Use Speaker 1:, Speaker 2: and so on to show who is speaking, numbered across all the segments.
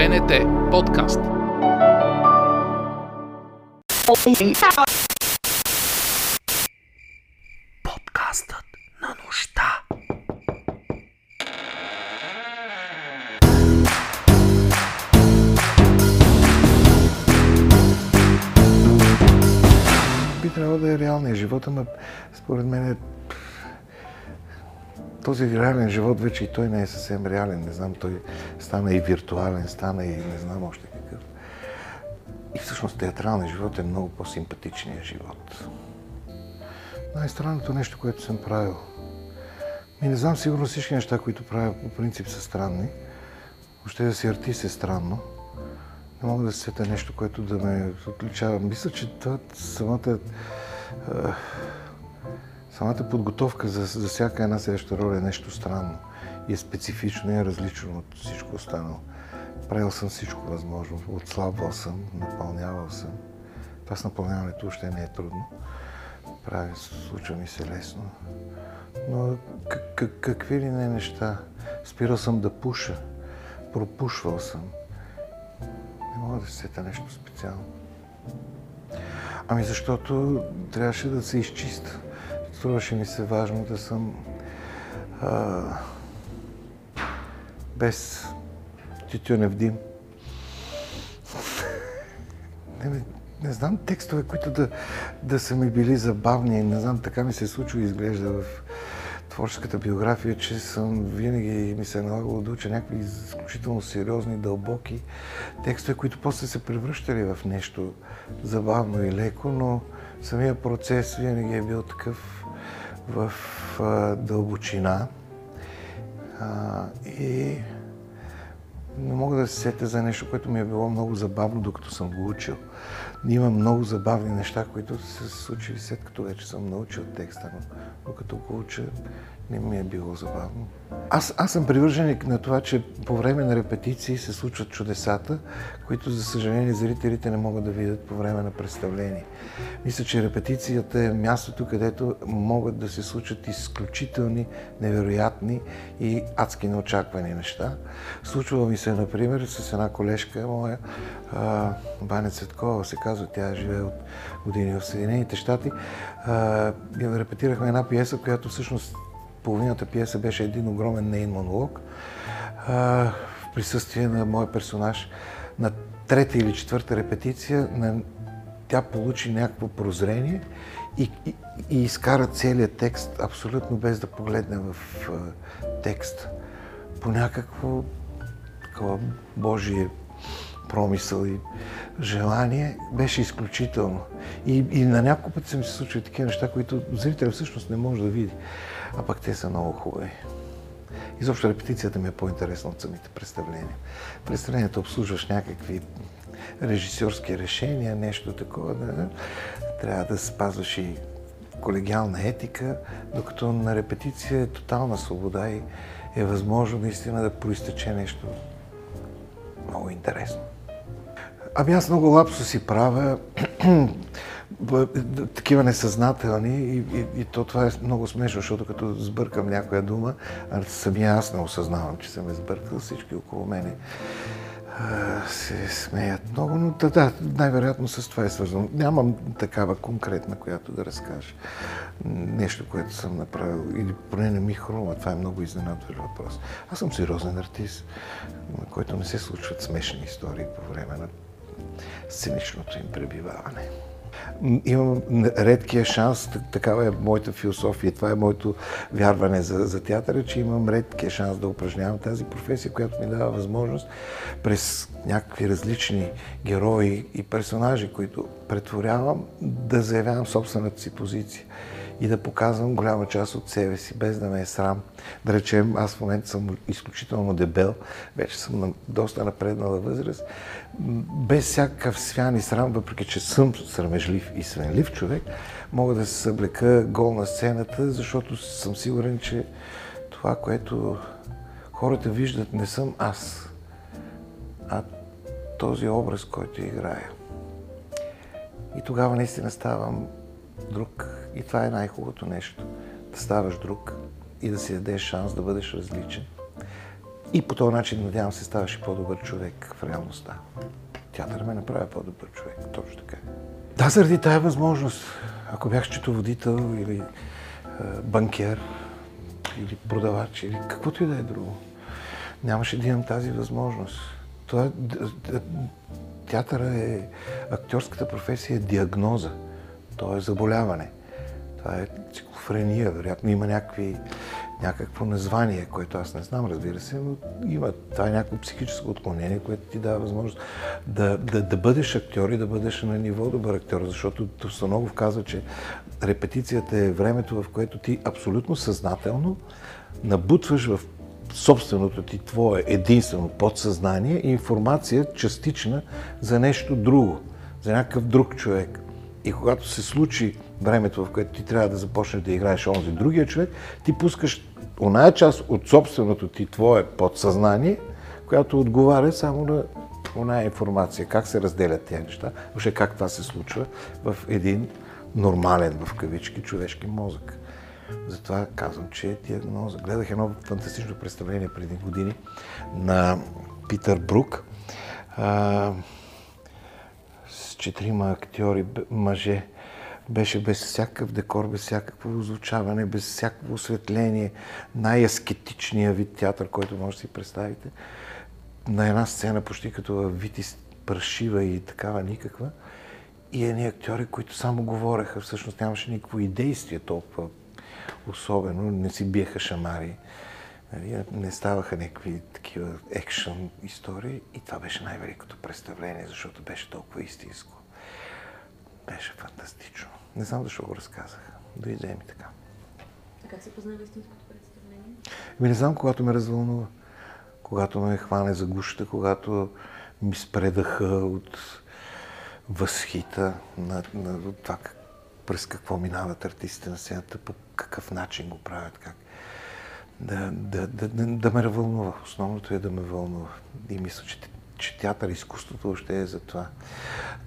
Speaker 1: БНТ подкаст.
Speaker 2: Подкастът на нощта.
Speaker 3: би трябвало да е реалния живот, ама според мен е... този реален живот вече и той не е съвсем реален. Не знам, той стана и виртуален, стана и не знам още какъв. И всъщност театралният живот е много по-симпатичният живот. Най-странното нещо, което съм правил. Ми не знам, сигурно всички неща, които правя по принцип са странни. Въобще да си артист е странно. Не мога да се сета нещо, което да ме отличава. Мисля, че това самата, а, самата подготовка за, за всяка една следваща роля е нещо странно. И е специфично и е различно от всичко останало. Правил съм всичко възможно. Отслабвал съм, напълнявал съм. Това с напълняването още не е трудно. Прави, случва ми се лесно. Но как, какви ли не неща. Спирал съм да пуша. Пропушвал съм. Не мога да се сета нещо специално. Ами защото трябваше да се изчиста. Струваше ми се важно да съм а, без тютюнев дим. Не, не, знам текстове, които да, да са ми били забавни. Не знам, така ми се случва изглежда в творческата биография, че съм винаги ми се е налагало да уча някакви изключително сериозни, дълбоки текстове, които после се превръщали в нещо забавно и леко, но самия процес винаги е бил такъв в а, дълбочина. А, и не мога да се сетя за нещо, което ми е било много забавно, докато съм го учил. Има много забавни неща, които са се случили след като вече съм научил текста, но докато го уча не ми е било забавно. Аз, аз съм привърженик на това, че по време на репетиции се случват чудесата, които за съжаление зрителите не могат да видят по време на представление. Мисля, че репетицията е мястото, където могат да се случат изключителни, невероятни и адски неочаквани неща. Случва ми се, например, с една колежка моя, Баня Цветкова се казва, тя живее от години в Съединените щати. Репетирахме една пиеса, която всъщност половината пиеса беше един огромен нейн монолог в присъствие на моя персонаж. На трета или четвърта репетиция тя получи някакво прозрение и, и, и изкара целият текст абсолютно без да погледне в текст. По някакво такова Божие промисъл и желание беше изключително. И, и на няколко пъти са ми се случвали такива неща, които зрителят всъщност не може да види. А пък те са много хубави. Изобщо репетицията ми е по-интересна от самите представления. Представлението обслужваш някакви режисьорски решения, нещо такова. Да, трябва да спазваш и колегиална етика, докато на репетиция е тотална свобода и е възможно наистина да проистече нещо много интересно. Ами аз много лапсо си правя такива несъзнателни и, и, и то това е много смешно, защото като сбъркам някоя дума, а самия аз не осъзнавам, че съм е сбъркал, всички около мене се смеят много, но да, да, най-вероятно с това е свързано. Нямам такава конкретна, която да разкажа. Нещо, което съм направил, или поне не ми хрумва, това е много изненадващ въпрос. Аз съм сериозен артист, на който не се случват смешни истории по време на сценичното им пребиваване. Имам редкия шанс, такава е моята философия, това е моето вярване за, за театъра, че имам редкия шанс да упражнявам тази професия, която ми дава възможност през някакви различни герои и персонажи, които претворявам, да заявявам собствената си позиция и да показвам голяма част от себе си, без да ме е срам. Да речем, аз в момента съм изключително дебел, вече съм на доста напреднала възраст, без всякакъв свян и срам, въпреки че съм срамежлив и свенлив човек, мога да се съблека гол на сцената, защото съм сигурен, че това, което хората виждат, не съм аз, а този образ, който играя. И тогава наистина ставам друг. И това е най-хубавото нещо. Да ставаш друг и да си дадеш шанс да бъдеш различен. И по този начин, надявам се, ставаше по-добър човек в реалността. Театър ме направи по-добър човек, точно така. Да, заради тая възможност. Ако бях счетоводител или е, банкер, или продавач, или каквото и да е друго, нямаше да имам тази възможност. Това, театъра е, актьорската професия е диагноза. То е заболяване. Това е циклофрения, вероятно има някакви, някакво название, което аз не знам, разбира се, но има. Това е някакво психическо отклонение, което ти дава възможност да, да, да бъдеш актьор и да бъдеш на ниво добър актьор, защото Тостаногов казва, че репетицията е времето, в което ти абсолютно съзнателно набутваш в собственото ти твое единствено подсъзнание информация частична за нещо друго, за някакъв друг човек. И когато се случи времето, в което ти трябва да започнеш да играеш онзи другия човек, ти пускаш оная част от собственото ти твое подсъзнание, която отговаря само на оная информация. Как се разделят тези неща, въобще как това се случва в един нормален, в кавички, човешки мозък. Затова казвам, че диагноза. Гледах едно фантастично представление преди години на Питър Брук а, с четирима актьори, мъже. Беше без всякакъв декор, без всякакво озвучаване, без всякакво осветление. Най-аскетичният вид театър, който може да си представите. На една сцена, почти като вити паршива и такава никаква. И едни актьори, които само говореха, всъщност нямаше никакво и действие толкова особено, не си биеха шамари, нали, не ставаха някакви такива екшън истории и това беше най-великото представление, защото беше толкова истинско. Беше фантастично. Не знам защо го разказах. Дойде ми така.
Speaker 1: А как се познава истинското представление?
Speaker 3: Ми не знам, когато ме развълнува. Когато ме хване за гушата, когато ми спредаха от възхита на, на това през какво минават артистите на сцената, по какъв начин го правят, как. Да, да, да, да, да ме вълнува. Основното е да ме вълнува. И мисля, че, че театър, изкуството още е за това.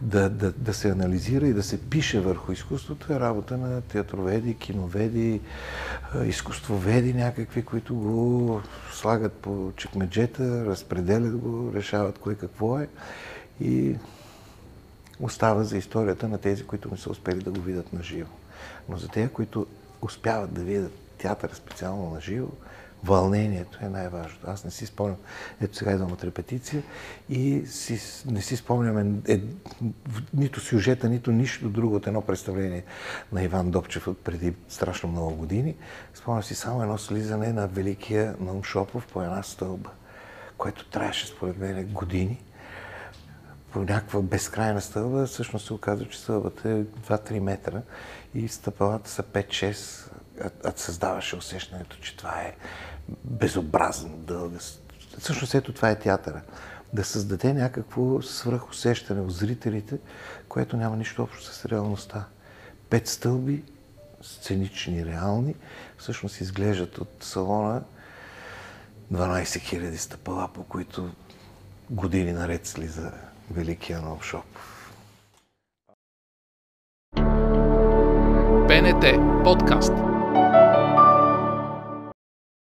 Speaker 3: Да, да, да се анализира и да се пише върху изкуството е работа на театроведи, киноведи, изкуствоведи някакви, които го слагат по чекмеджета, разпределят го, решават кое какво е. И остава за историята на тези, които не са успели да го видят на живо. Но за тези, които успяват да видят театър специално на живо, вълнението е най-важното. Аз не си спомням, ето сега идвам от репетиция и си, не си спомням е, нито сюжета, нито нищо друго от едно представление на Иван Добчев от преди страшно много години. Спомням си само едно слизане на великия Наум Шопов по една стълба, което трябваше според мен години по някаква безкрайна стълба, всъщност се оказва, че стълбата е 2-3 метра и стъпалата са 5-6, а, създаваше усещането, че това е безобразно дълга. Всъщност ето това е театъра. Да създаде някакво свръхусещане от зрителите, което няма нищо общо с реалността. Пет стълби, сценични, реални, всъщност изглеждат от салона 12 000 стъпала, по които години наред слиза Великия нов Шопов.
Speaker 2: БНТ подкаст.